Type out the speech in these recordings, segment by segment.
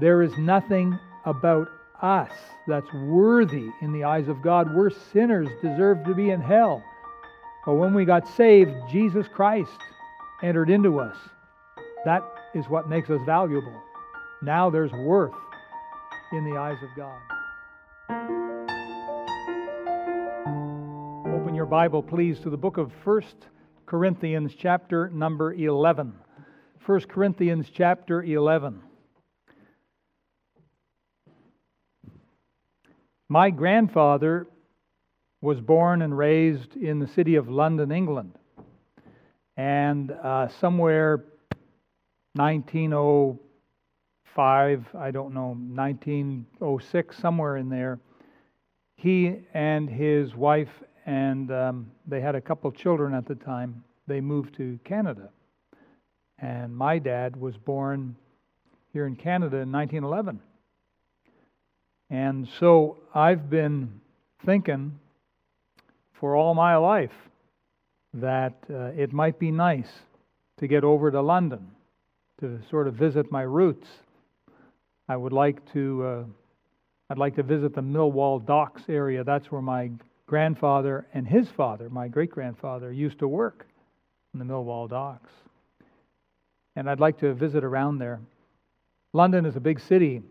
There is nothing about us that's worthy in the eyes of God. We're sinners, deserve to be in hell. But when we got saved, Jesus Christ entered into us. That is what makes us valuable. Now there's worth in the eyes of God. Open your Bible, please, to the book of 1 Corinthians, chapter number 11. 1 Corinthians, chapter 11. My grandfather was born and raised in the city of London, England. And uh, somewhere 1905, I don't know, 1906, somewhere in there, he and his wife, and um, they had a couple children at the time, they moved to Canada. And my dad was born here in Canada in 1911. And so I've been thinking for all my life that uh, it might be nice to get over to London to sort of visit my roots. I would like to uh, I'd like to visit the Millwall Docks area. That's where my grandfather and his father, my great grandfather, used to work in the Millwall Docks. And I'd like to visit around there. London is a big city,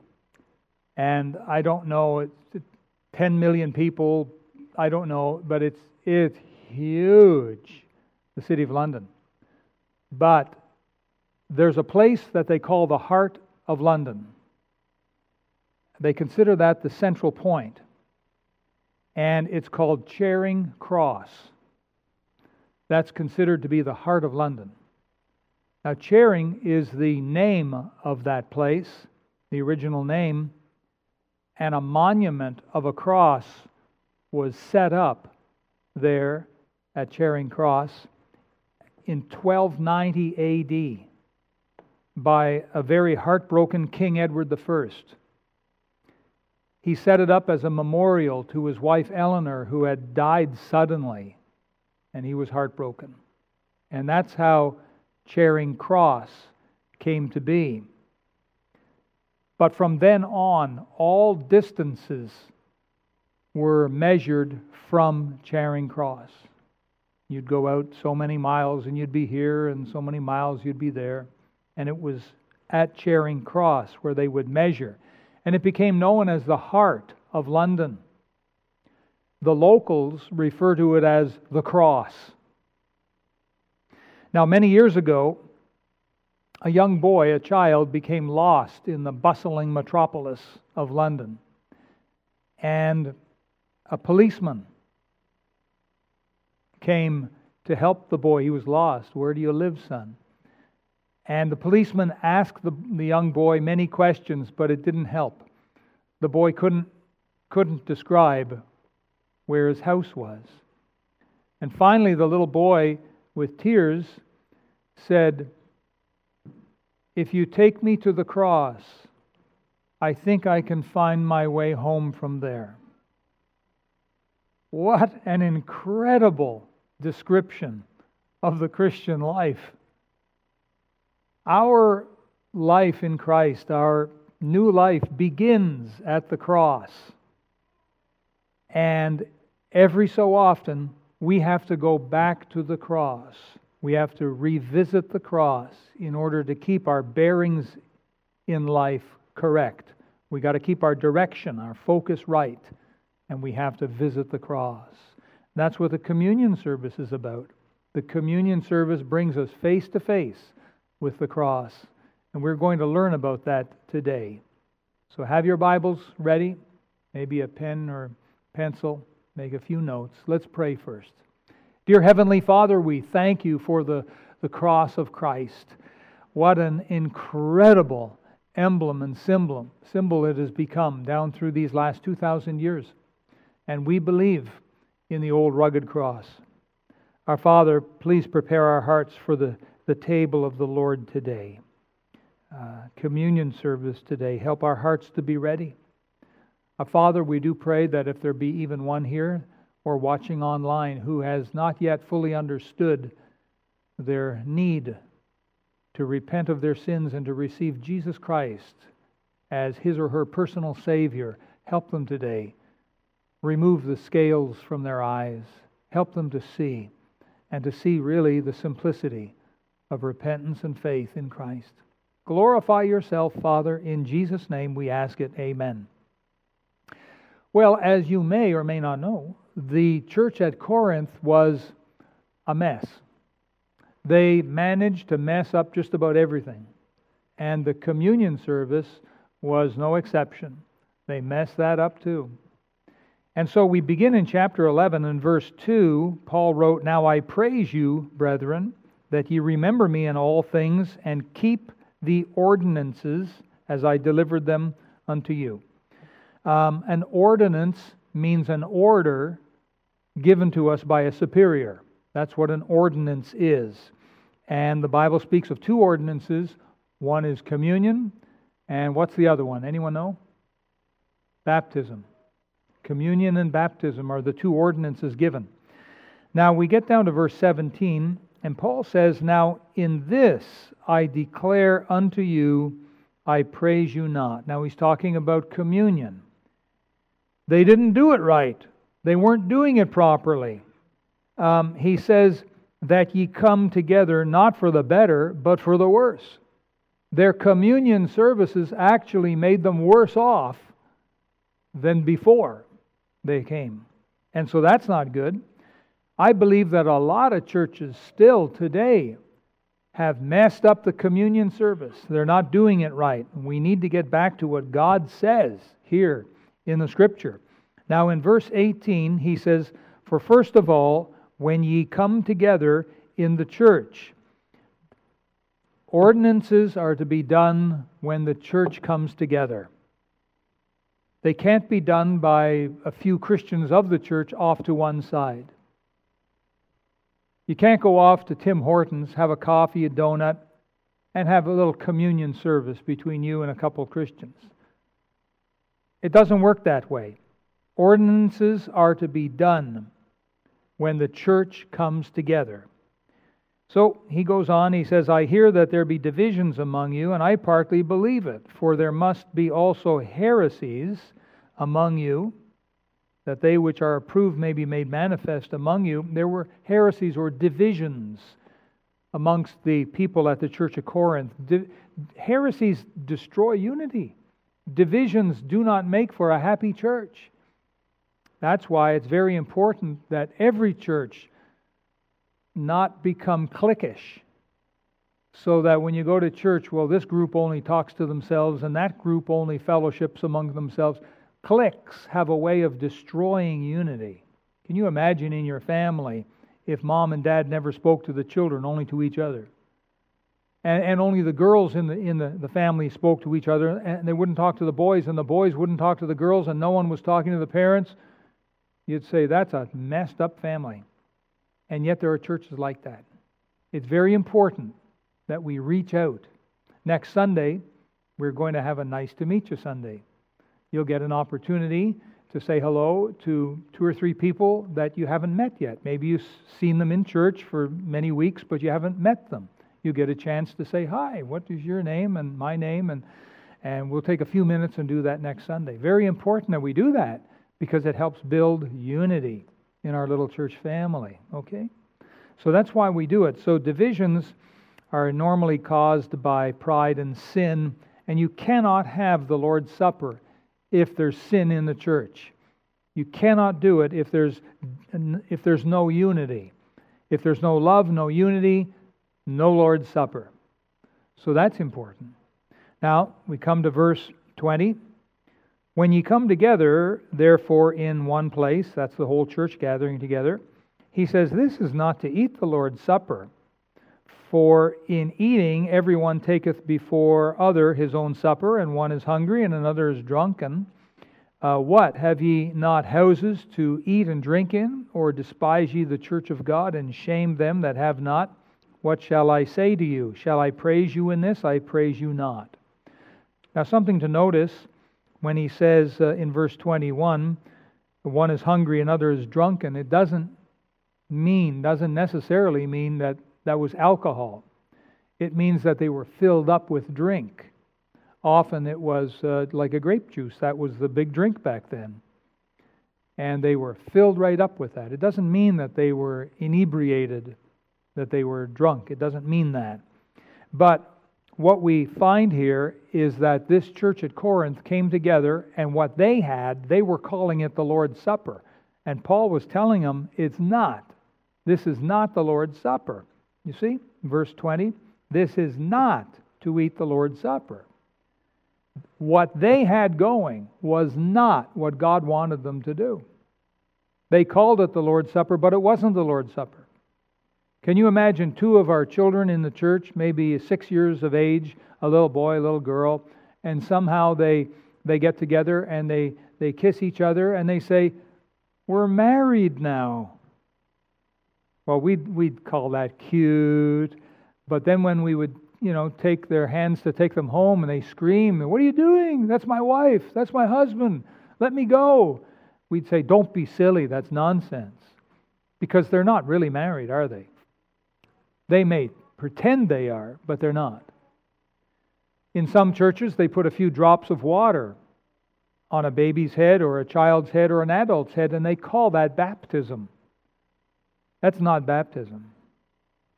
and I don't know, it's 10 million people, I don't know, but it's, it's huge, the city of London. But there's a place that they call the heart of London. They consider that the central point, and it's called Charing Cross. That's considered to be the heart of London. Now, Charing is the name of that place, the original name, and a monument of a cross was set up there at Charing Cross in 1290 AD by a very heartbroken King Edward I. He set it up as a memorial to his wife Eleanor, who had died suddenly, and he was heartbroken. And that's how Charing Cross came to be. But from then on, all distances were measured from Charing Cross. You'd go out so many miles and you'd be here, and so many miles you'd be there. And it was at Charing Cross where they would measure. And it became known as the heart of London. The locals refer to it as the cross. Now, many years ago, a young boy, a child, became lost in the bustling metropolis of London. And a policeman came to help the boy. He was lost. Where do you live, son? And the policeman asked the, the young boy many questions, but it didn't help. The boy couldn't, couldn't describe where his house was. And finally, the little boy, with tears, said, if you take me to the cross, I think I can find my way home from there. What an incredible description of the Christian life. Our life in Christ, our new life, begins at the cross. And every so often, we have to go back to the cross. We have to revisit the cross in order to keep our bearings in life correct. We got to keep our direction, our focus right, and we have to visit the cross. That's what the communion service is about. The communion service brings us face to face with the cross, and we're going to learn about that today. So have your Bibles ready, maybe a pen or pencil, make a few notes. Let's pray first. Dear Heavenly Father, we thank you for the, the cross of Christ. What an incredible emblem and symbol, symbol it has become down through these last 2,000 years. And we believe in the old rugged cross. Our Father, please prepare our hearts for the, the table of the Lord today. Uh, communion service today. Help our hearts to be ready. Our Father, we do pray that if there be even one here or watching online who has not yet fully understood their need to repent of their sins and to receive Jesus Christ as his or her personal Savior. Help them today. Remove the scales from their eyes. Help them to see, and to see really the simplicity of repentance and faith in Christ. Glorify yourself, Father. In Jesus' name we ask it. Amen. Well, as you may or may not know, the church at Corinth was a mess. They managed to mess up just about everything. And the communion service was no exception. They messed that up too. And so we begin in chapter 11 and verse 2. Paul wrote, Now I praise you, brethren, that ye remember me in all things and keep the ordinances as I delivered them unto you. Um, an ordinance means an order given to us by a superior. That's what an ordinance is. And the Bible speaks of two ordinances. One is communion, and what's the other one? Anyone know? Baptism. Communion and baptism are the two ordinances given. Now we get down to verse 17, and Paul says, Now in this I declare unto you, I praise you not. Now he's talking about communion. They didn't do it right, they weren't doing it properly. Um, he says, That ye come together not for the better, but for the worse. Their communion services actually made them worse off than before they came. And so that's not good. I believe that a lot of churches still today have messed up the communion service. They're not doing it right. We need to get back to what God says here in the scripture. Now, in verse 18, he says, For first of all, when ye come together in the church, ordinances are to be done when the church comes together. They can't be done by a few Christians of the church off to one side. You can't go off to Tim Hortons, have a coffee, a donut, and have a little communion service between you and a couple Christians. It doesn't work that way. Ordinances are to be done when the church comes together. So he goes on, he says, I hear that there be divisions among you, and I partly believe it, for there must be also heresies among you, that they which are approved may be made manifest among you. There were heresies or divisions amongst the people at the church of Corinth. heresies destroy unity, divisions do not make for a happy church. That's why it's very important that every church not become cliquish. So that when you go to church, well, this group only talks to themselves and that group only fellowships among themselves. Cliques have a way of destroying unity. Can you imagine in your family if mom and dad never spoke to the children, only to each other? And, and only the girls in, the, in the, the family spoke to each other, and they wouldn't talk to the boys, and the boys wouldn't talk to the girls, and no one was talking to the parents. You'd say, that's a messed up family. And yet there are churches like that. It's very important that we reach out. Next Sunday, we're going to have a nice to meet you Sunday. You'll get an opportunity to say hello to two or three people that you haven't met yet. Maybe you've seen them in church for many weeks, but you haven't met them. You get a chance to say, Hi, what is your name and my name? And, and we'll take a few minutes and do that next Sunday. Very important that we do that because it helps build unity in our little church family. Okay? So that's why we do it. So divisions are normally caused by pride and sin, and you cannot have the Lord's Supper if there's sin in the church. You cannot do it if there's if there's no unity. If there's no love, no unity, no Lord's Supper. So that's important. Now, we come to verse 20. When ye come together, therefore, in one place, that's the whole church gathering together, he says, This is not to eat the Lord's Supper. For in eating, everyone taketh before other his own supper, and one is hungry, and another is drunken. Uh, what? Have ye not houses to eat and drink in? Or despise ye the church of God, and shame them that have not? What shall I say to you? Shall I praise you in this? I praise you not. Now, something to notice when he says uh, in verse 21, one is hungry, another is drunken, it doesn't mean, doesn't necessarily mean that that was alcohol. It means that they were filled up with drink. Often it was uh, like a grape juice. That was the big drink back then. And they were filled right up with that. It doesn't mean that they were inebriated, that they were drunk. It doesn't mean that. But what we find here is that this church at Corinth came together, and what they had, they were calling it the Lord's Supper. And Paul was telling them it's not. This is not the Lord's Supper. You see, verse 20, this is not to eat the Lord's Supper. What they had going was not what God wanted them to do. They called it the Lord's Supper, but it wasn't the Lord's Supper. Can you imagine two of our children in the church, maybe six years of age, a little boy, a little girl, and somehow they, they get together and they, they kiss each other and they say, We're married now. Well, we'd, we'd call that cute. But then when we would, you know, take their hands to take them home and they scream, What are you doing? That's my wife. That's my husband. Let me go. We'd say, Don't be silly. That's nonsense. Because they're not really married, are they? They may pretend they are, but they're not. In some churches, they put a few drops of water on a baby's head or a child's head or an adult's head, and they call that baptism. That's not baptism.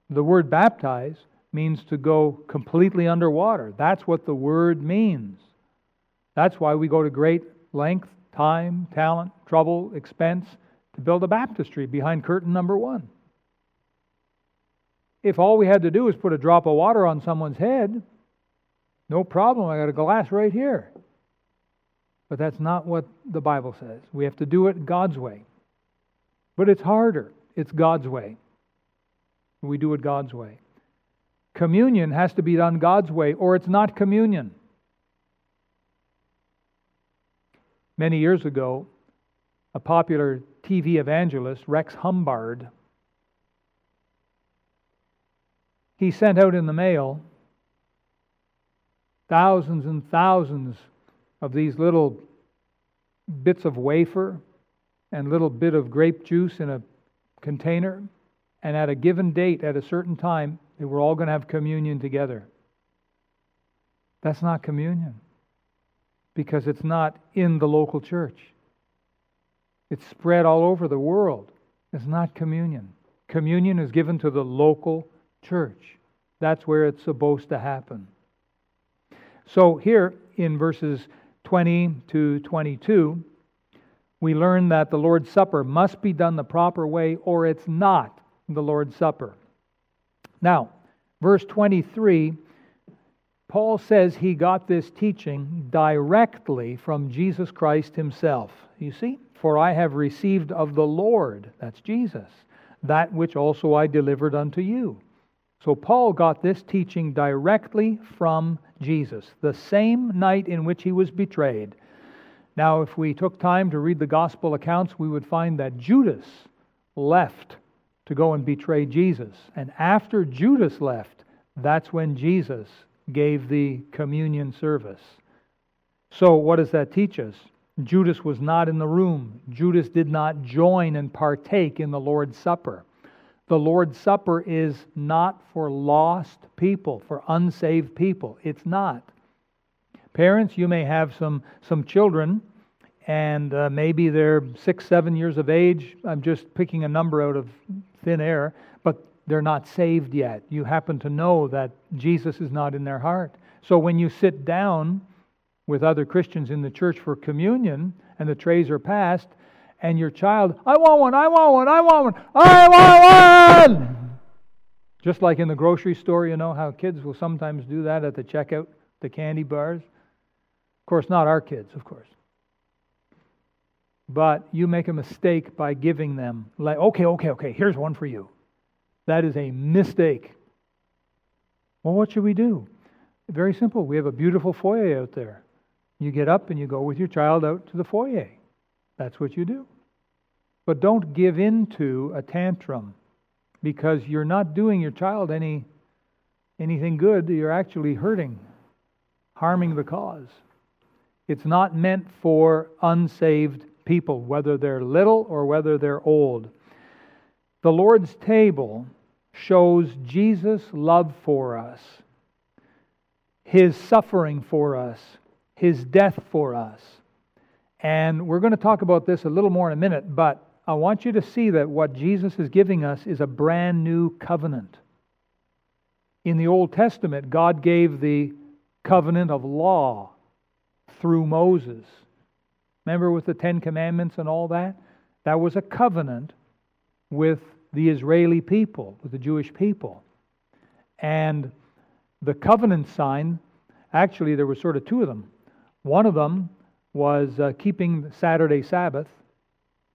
The word baptize means to go completely underwater. That's what the word means. That's why we go to great length, time, talent, trouble, expense to build a baptistry behind curtain number one. If all we had to do was put a drop of water on someone's head, no problem. I got a glass right here. But that's not what the Bible says. We have to do it God's way. But it's harder. It's God's way. We do it God's way. Communion has to be done God's way, or it's not communion. Many years ago, a popular TV evangelist, Rex Humbard, he sent out in the mail thousands and thousands of these little bits of wafer and little bit of grape juice in a container. And at a given date at a certain time they were all going to have communion together. That's not communion because it's not in the local church. It's spread all over the world. It's not communion. Communion is given to the local church. That's where it's supposed to happen. So, here in verses 20 to 22, we learn that the Lord's Supper must be done the proper way, or it's not the Lord's Supper. Now, verse 23, Paul says he got this teaching directly from Jesus Christ himself. You see? For I have received of the Lord, that's Jesus, that which also I delivered unto you so Paul got this teaching directly from Jesus, the same night in which he was betrayed. Now, if we took time to read the gospel accounts, we would find that Judas left to go and betray Jesus. And after Judas left, that's when Jesus gave the communion service. So, what does that teach us? Judas was not in the room. Judas did not join and partake in the Lord's Supper. The Lord's Supper is not for lost people, for unsaved people. It's not. Parents, you may have some, some children, and uh, maybe they're six, seven years of age. I'm just picking a number out of thin air, but they're not saved yet. You happen to know that Jesus is not in their heart. So when you sit down with other Christians in the church for communion and the trays are passed, and your child, I want one, I want one, I want one, I want one. Just like in the grocery store, you know how kids will sometimes do that at the checkout, the candy bars. Of course, not our kids, of course. But you make a mistake by giving them, like, okay, okay, okay, here's one for you. That is a mistake. Well, what should we do? Very simple. We have a beautiful foyer out there. You get up and you go with your child out to the foyer. That's what you do. But don't give in to a tantrum because you're not doing your child any anything good. You're actually hurting, harming the cause. It's not meant for unsaved people, whether they're little or whether they're old. The Lord's table shows Jesus' love for us his suffering for us, his death for us. And we're going to talk about this a little more in a minute, but I want you to see that what Jesus is giving us is a brand new covenant. In the Old Testament, God gave the covenant of law through Moses. Remember with the Ten Commandments and all that? That was a covenant with the Israeli people, with the Jewish people. And the covenant sign, actually, there were sort of two of them. One of them was uh, keeping Saturday Sabbath.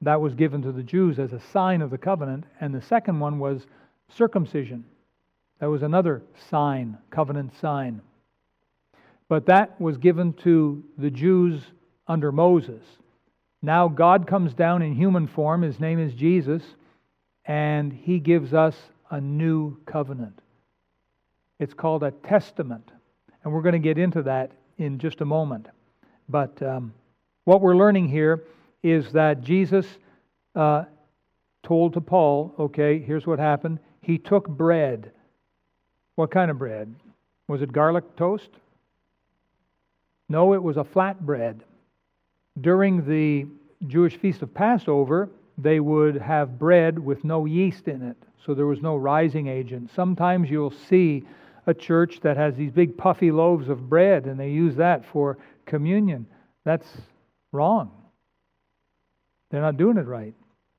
That was given to the Jews as a sign of the covenant. And the second one was circumcision. That was another sign, covenant sign. But that was given to the Jews under Moses. Now God comes down in human form. His name is Jesus. And he gives us a new covenant. It's called a testament. And we're going to get into that in just a moment. But um, what we're learning here is that Jesus uh, told to Paul, okay, here's what happened. He took bread. What kind of bread? Was it garlic toast? No, it was a flat bread. During the Jewish feast of Passover, they would have bread with no yeast in it, so there was no rising agent. Sometimes you'll see a church that has these big puffy loaves of bread and they use that for communion. That's wrong. They're not doing it right.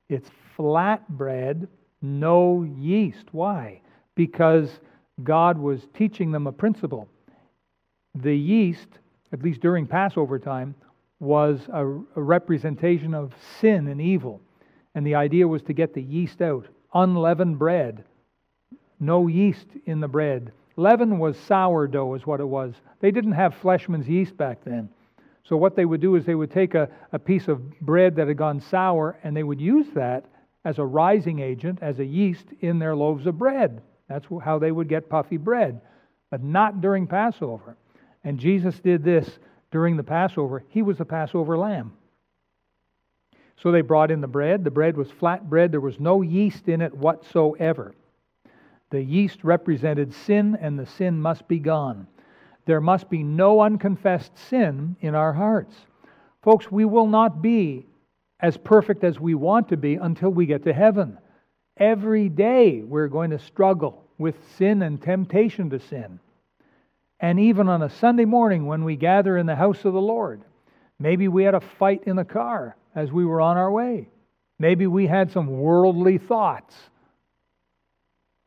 It's flat bread, no yeast. Why? Because God was teaching them a principle. The yeast, at least during Passover time, was a, representation of sin and evil. And the idea was to get the yeast out. Unleavened bread, no yeast in the bread. Leaven was sourdough, is what it was. They didn't have Fleischmann's yeast back then. So, what they would do is they would take a, a piece of bread that had gone sour and they would use that as a rising agent, as a yeast in their loaves of bread. That's how they would get puffy bread, but not during Passover. And Jesus did this during the Passover. He was the Passover lamb. So they brought in the bread. The bread was flat bread, there was no yeast in it whatsoever. The yeast represented sin, and the sin must be gone. There must be no unconfessed sin in our hearts. Folks, we will not be as perfect as we want to be until we get to heaven. Every day we're going to struggle with sin and temptation to sin. And even on a Sunday morning when we gather in the house of the Lord, maybe we had a fight in the car as we were on our way. Maybe we had some worldly thoughts.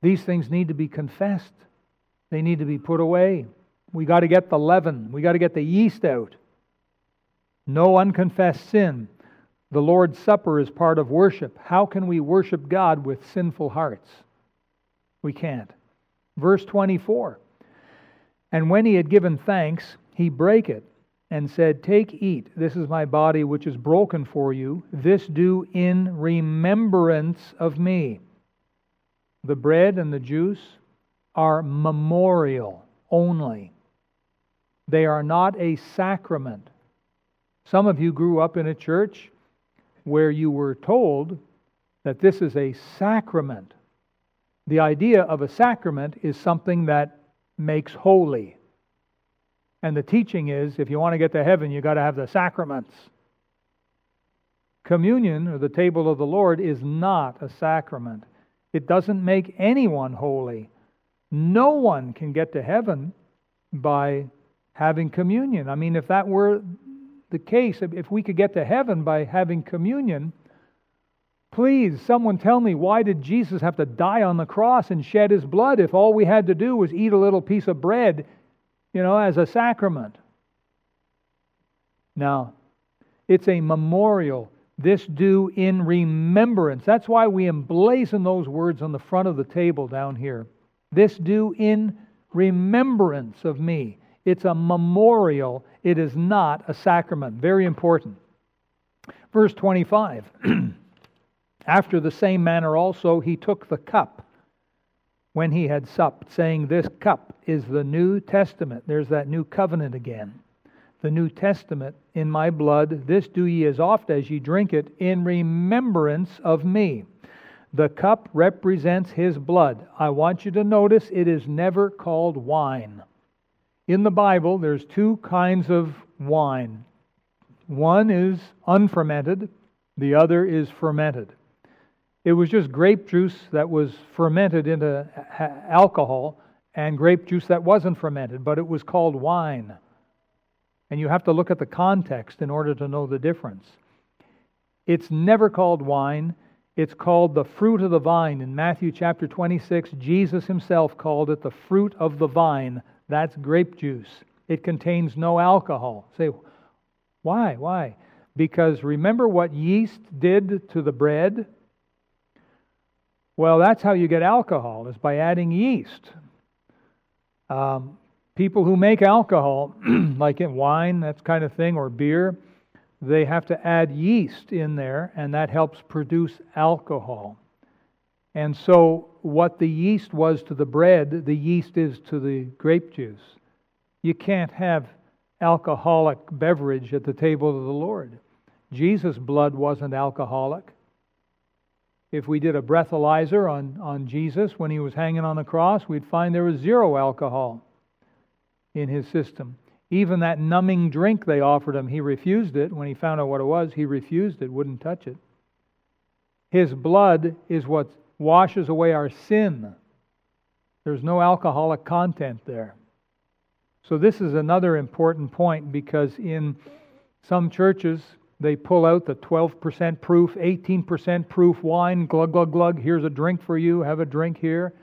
These things need to be confessed, they need to be put away. We got to get the leaven, we got to get the yeast out. No unconfessed sin. The Lord's Supper is part of worship. How can we worship God with sinful hearts? We can't. Verse 24 And when he had given thanks, he brake it and said, Take, eat, this is my body which is broken for you. This do in remembrance of me. The bread and the juice are memorial only, they are not a sacrament. Some of you grew up in a church where you were told that this is a sacrament. The idea of a sacrament is something that makes holy. And the teaching is if you want to get to heaven, you've got to have the sacraments. Communion, or the table of the Lord, is not a sacrament. It doesn't make anyone holy. No one can get to heaven by having communion. I mean, if that were the case, if we could get to heaven by having communion, please, someone tell me why did Jesus have to die on the cross and shed his blood if all we had to do was eat a little piece of bread, you know, as a sacrament? Now, it's a memorial. This do in remembrance. That's why we emblazon those words on the front of the table down here. This do in remembrance of me. It's a memorial, it is not a sacrament. Very important. Verse 25 After the same manner also he took the cup when he had supped, saying, This cup is the New Testament. There's that new covenant again. The New Testament in my blood. This do ye as oft as ye drink it in remembrance of me. The cup represents his blood. I want you to notice it is never called wine. in the Bible, there's two kinds of wine. One is unfermented, the other is fermented. It was just grape juice that was fermented into alcohol and grape juice that wasn't fermented, but it was called wine. And you have to look at the context in order to know the difference. It's never called wine, it's called the fruit of the vine. In Matthew chapter 26, Jesus himself called it the fruit of the vine. That's grape juice. It contains no alcohol. Say, why? Why? Because remember what yeast did to the bread? Well, that's how you get alcohol, is by adding yeast. Um, people who make alcohol, like in wine, that kind of thing, or beer, they have to add yeast in there, and that helps produce alcohol. And so, what the yeast was to the bread, the yeast is to the grape juice. You can't have alcoholic beverage at the table of the Lord. Jesus' blood wasn't alcoholic. If we did a breathalyzer on, on Jesus when he was hanging on the cross, we'd find there was zero alcohol in his system. Even that numbing drink they offered him, he refused it. When he found out what it was, he refused it, wouldn't touch it. His blood is what washes away our sin. There's no alcoholic content there. So, this is another important point because in some churches, they pull out the 12% proof, 18% proof wine, glug, glug, glug. Here's a drink for you. Have a drink here.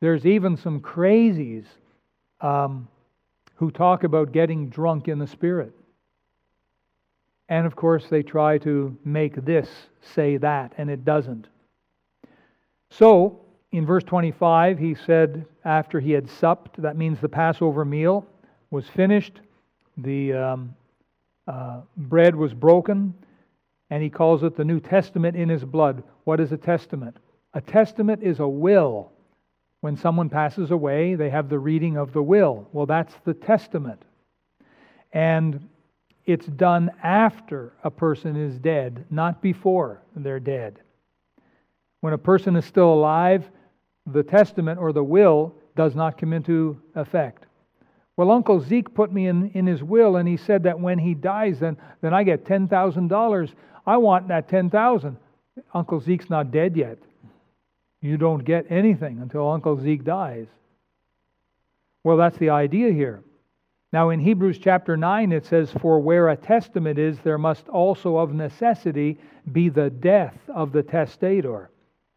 There's even some crazies um, who talk about getting drunk in the Spirit. And of course, they try to make this say that, and it doesn't. So, in verse 25, he said, after he had supped, that means the Passover meal was finished, the um, uh, bread was broken, and he calls it the New Testament in his blood. What is a testament? A testament is a will. When someone passes away, they have the reading of the will. Well, that's the testament. And it's done after a person is dead, not before they're dead. When a person is still alive, the testament or the will does not come into effect. Well, Uncle Zeke put me in, in his will, and he said that when he dies, then, then I get $10,000. I want that 10000 Uncle Zeke's not dead yet. You don't get anything until Uncle Zeke dies. Well, that's the idea here. Now, in Hebrews chapter 9, it says, For where a testament is, there must also of necessity be the death of the testator.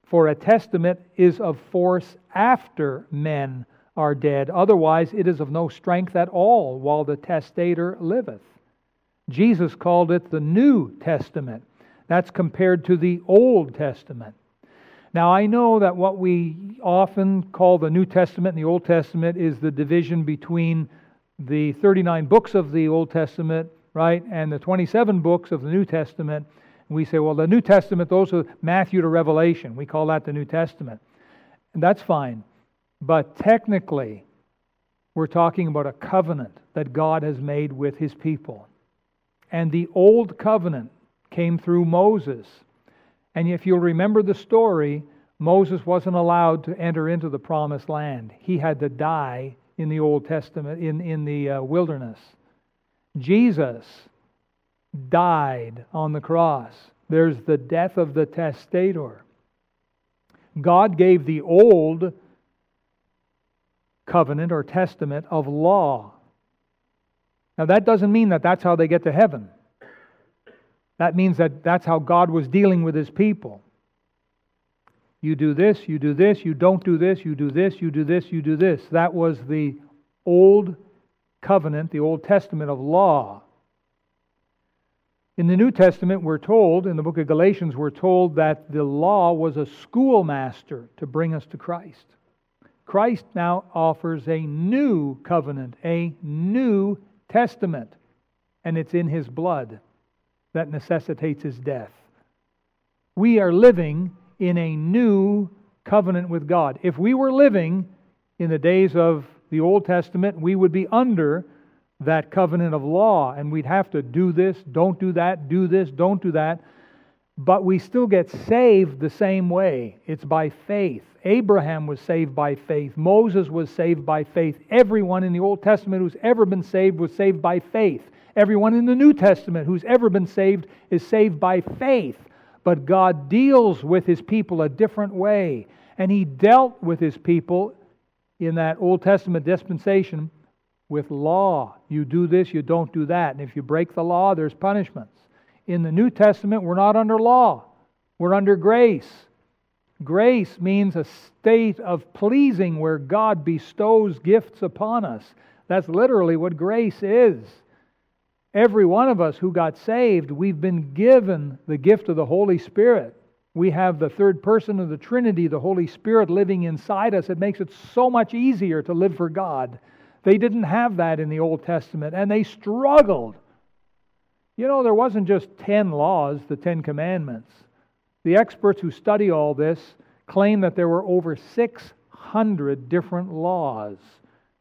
For a testament is of force after men are dead. Otherwise, it is of no strength at all while the testator liveth. Jesus called it the New Testament. That's compared to the Old Testament. Now, I know that what we often call the New Testament and the Old Testament is the division between the 39 books of the Old Testament, right, and the 27 books of the New Testament. We say, well, the New Testament, those are Matthew to Revelation. We call that the New Testament. And that's fine. But technically, we're talking about a covenant that God has made with his people. And the old covenant came through Moses. And if you'll remember the story, Moses wasn't allowed to enter into the promised land. He had to die in the Old Testament, in, in the uh, wilderness. Jesus died on the cross. There's the death of the testator. God gave the old covenant or testament of law. Now, that doesn't mean that that's how they get to heaven. That means that that's how God was dealing with his people. You do this, you do this, you don't do this, you do this, you do this, you do this. That was the old covenant, the Old Testament of law. In the New Testament, we're told, in the book of Galatians, we're told that the law was a schoolmaster to bring us to Christ. Christ now offers a new covenant, a new testament, and it's in his blood that necessitates his death. We are living in a new covenant with God. If we were living in the days of the Old Testament, we would be under that covenant of law, and we'd have to do this, don't do that, do this, don't do that. but we still get saved the same way. It's by faith. Abraham was saved by faith. Moses was saved by faith. Everyone in the Old Testament who's ever been saved was saved by faith. Everyone in the New Testament who's ever been saved is saved by faith. But God deals with his people a different way. And he dealt with his people in that Old Testament dispensation with law. You do this, you don't do that. And if you break the law, there's punishments. In the New Testament, we're not under law, we're under grace. Grace means a state of pleasing where God bestows gifts upon us. That's literally what grace is. Every one of us who got saved, we've been given the gift of the Holy Spirit. We have the third person of the Trinity, the Holy Spirit, living inside us. It makes it so much easier to live for God. They didn't have that in the Old Testament, and they struggled. You know, there wasn't just 10 laws, the 10 commandments. The experts who study all this claim that there were over 600 different laws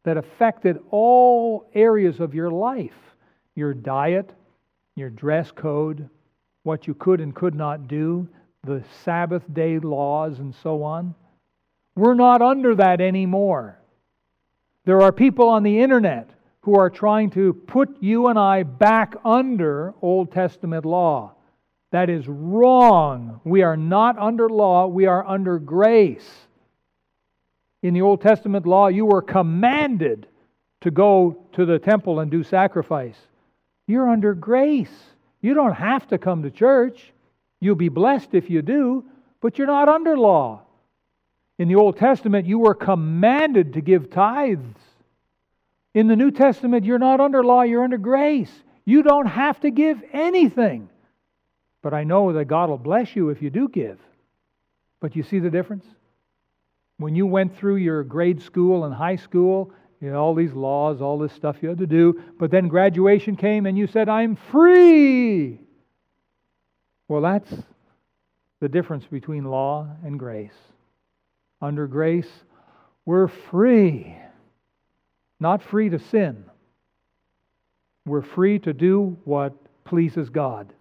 that affected all areas of your life your diet, your dress code, what you could and could not do, the Sabbath day laws, and so on. We're not under that anymore. There are people on the internet who are trying to put you and I back under Old Testament law. That is wrong. We are not under law, we are under grace. In the Old Testament law, you were commanded to go to the temple and do sacrifice. You're under grace. You don't have to come to church. You'll be blessed if you do, but you're not under law. In the Old Testament, you were commanded to give tithes. In the New Testament, you're not under law, you're under grace. You don't have to give anything. But I know that God will bless you if you do give. But you see the difference? When you went through your grade school and high school, you know, all these laws, all this stuff you had to do, but then graduation came and you said, I'm free. Well, that's the difference between law and grace. Under grace, we're free. Not free to sin. We're free to do what pleases God.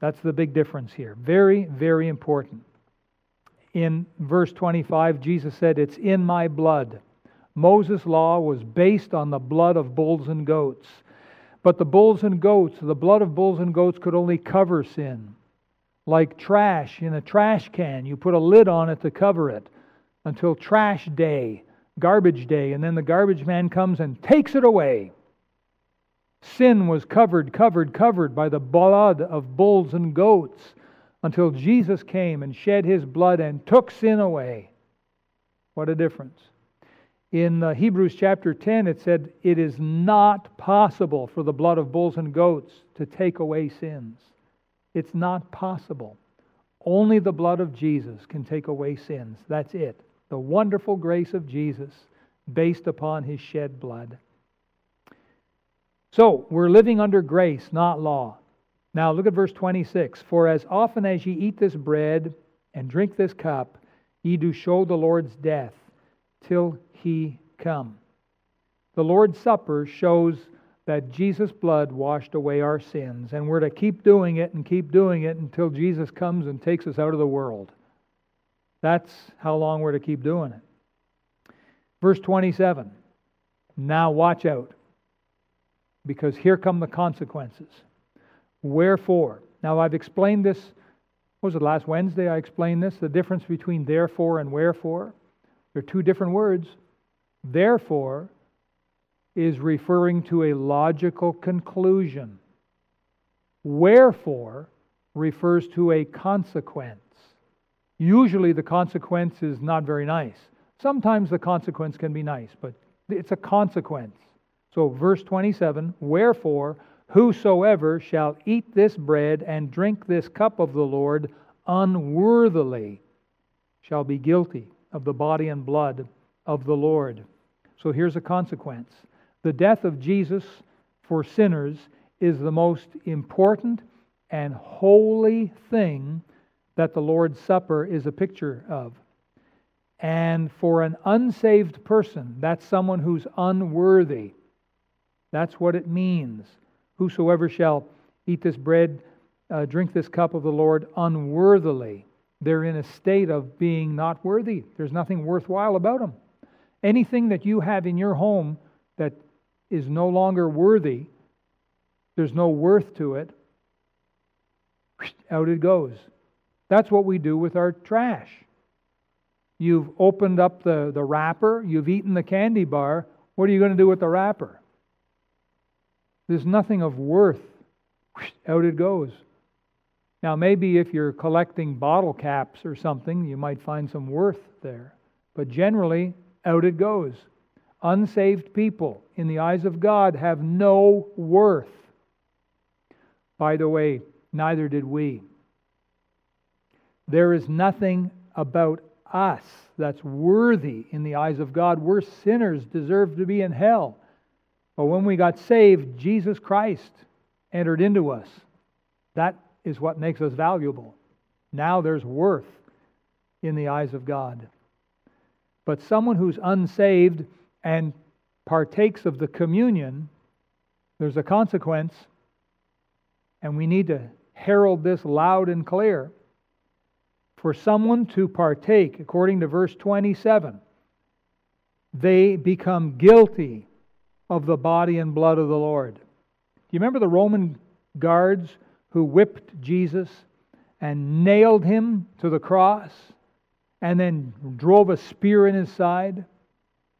That's the big difference here. Very, very important. In verse 25, Jesus said, It's in my blood. Moses' law was based on the blood of bulls and goats. But the bulls and goats, the blood of bulls and goats could only cover sin. Like trash in a trash can, you put a lid on it to cover it until trash day, garbage day, and then the garbage man comes and takes it away. Sin was covered, covered, covered by the blood of bulls and goats until Jesus came and shed his blood and took sin away. What a difference. In uh, Hebrews chapter 10, it said, It is not possible for the blood of bulls and goats to take away sins. It's not possible. Only the blood of Jesus can take away sins. That's it. The wonderful grace of Jesus based upon his shed blood. So, we're living under grace, not law. Now, look at verse 26. For as often as ye eat this bread and drink this cup, ye do show the Lord's death till he come. The Lord's Supper shows that Jesus' blood washed away our sins, and we're to keep doing it and keep doing it until Jesus comes and takes us out of the world. That's how long we're to keep doing it. Verse 27. Now watch out because here come the consequences. Wherefore? Now, I've explained this. was it last Wednesday? I explained this the difference between therefore and wherefore. They're two different words. Therefore is referring to a logical conclusion. Wherefore refers to a consequence. Usually the consequence is not very nice. Sometimes the consequence can be nice, but it's a consequence. So, verse 27 Wherefore, whosoever shall eat this bread and drink this cup of the Lord unworthily shall be guilty of the body and blood of the Lord. So, here's a consequence the death of Jesus for sinners is the most important and holy thing that the Lord's Supper is a picture of. And for an unsaved person, that's someone who's unworthy. That's what it means. Whosoever shall eat this bread uh, drink this cup of the Lord unworthily. They're in a state of being not worthy. There's nothing worthwhile about them. Anything that you have in your home that is no longer worthy, there's no worth to it, out it goes. That's what we do with our trash. You've opened up the, the wrapper, you've eaten the candy bar. What are you going to do with the wrapper? There's nothing of worth. Out it goes. Now, maybe if you're collecting bottle caps or something, you might find some worth there. But generally, out it goes. Unsaved people, in the eyes of God, have no worth. By the way, neither did we. There is nothing about us that's worthy in the eyes of God. We're sinners, deserve to be in hell. But when we got saved, Jesus Christ entered into us. That is what makes us valuable. Now there's worth in the eyes of God. But someone who's unsaved and partakes of the communion, there's a consequence, and we need to herald this loud and clear. For someone to partake, according to verse 27, they become guilty of the body and blood of the Lord. Do you remember the Roman guards who whipped Jesus and nailed him to the cross and then drove a spear in his side?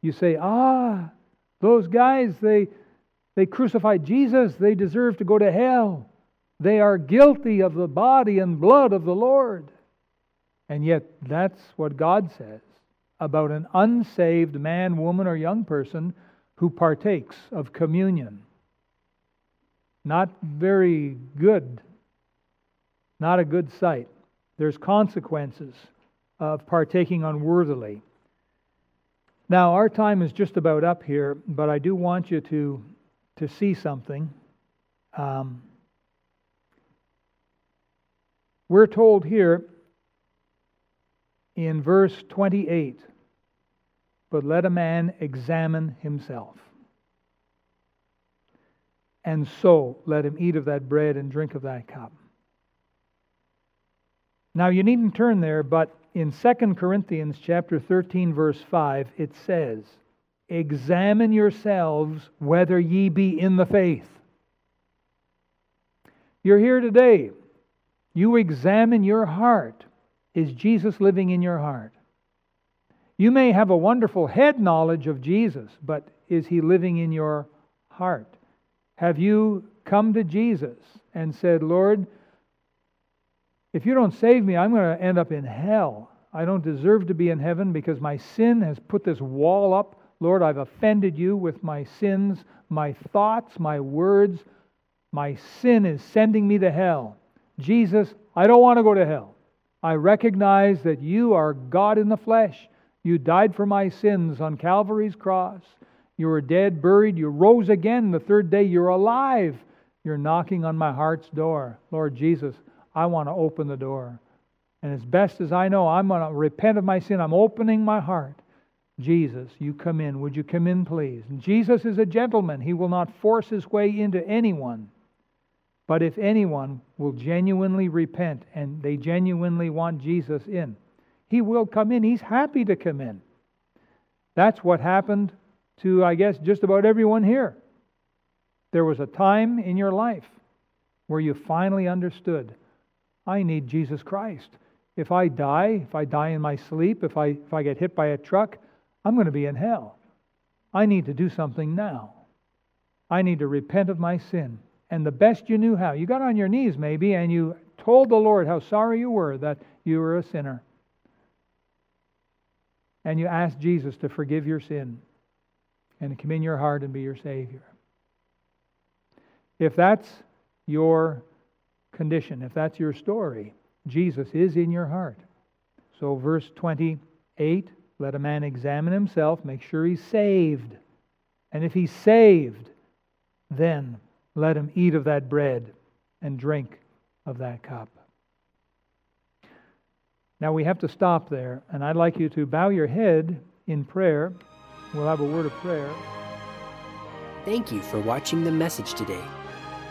You say, ah, those guys, they, they crucified Jesus. They deserve to go to hell. They are guilty of the body and blood of the Lord. And yet, that's what God says about an unsaved man, woman, or young person who partakes of communion. Not very good. Not a good sight. There's consequences of partaking unworthily. Now, our time is just about up here, but I do want you to, to see something. Um, we're told here in verse 28 but let a man examine himself. And so let him eat of that bread and drink of that cup. Now you needn't turn there, but in 2 Corinthians chapter 13 verse 5 it says, "Examine yourselves whether ye be in the faith." You're here today. You examine your heart. Is Jesus living in your heart? You may have a wonderful head knowledge of Jesus, but is he living in your heart? Have you come to Jesus and said, Lord, if you don't save me, I'm going to end up in hell. I don't deserve to be in heaven because my sin has put this wall up. Lord, I've offended you with my sins, my thoughts, my words. My sin is sending me to hell. Jesus, I don't want to go to hell. I recognize that you are God in the flesh. You died for my sins on Calvary's cross. You were dead, buried. You rose again the third day. You're alive. You're knocking on my heart's door. Lord Jesus, I want to open the door. And as best as I know, I'm going to repent of my sin. I'm opening my heart. Jesus, you come in. Would you come in, please? And Jesus is a gentleman. He will not force his way into anyone. But if anyone will genuinely repent and they genuinely want Jesus in, he will come in. He's happy to come in. That's what happened to, I guess, just about everyone here. There was a time in your life where you finally understood I need Jesus Christ. If I die, if I die in my sleep, if I, if I get hit by a truck, I'm going to be in hell. I need to do something now. I need to repent of my sin. And the best you knew how. You got on your knees, maybe, and you told the Lord how sorry you were that you were a sinner. And you asked Jesus to forgive your sin and come in your heart and be your Savior. If that's your condition, if that's your story, Jesus is in your heart. So, verse 28 let a man examine himself, make sure he's saved. And if he's saved, then let him eat of that bread and drink of that cup. Now we have to stop there, and I'd like you to bow your head in prayer. We'll have a word of prayer. Thank you for watching the message today.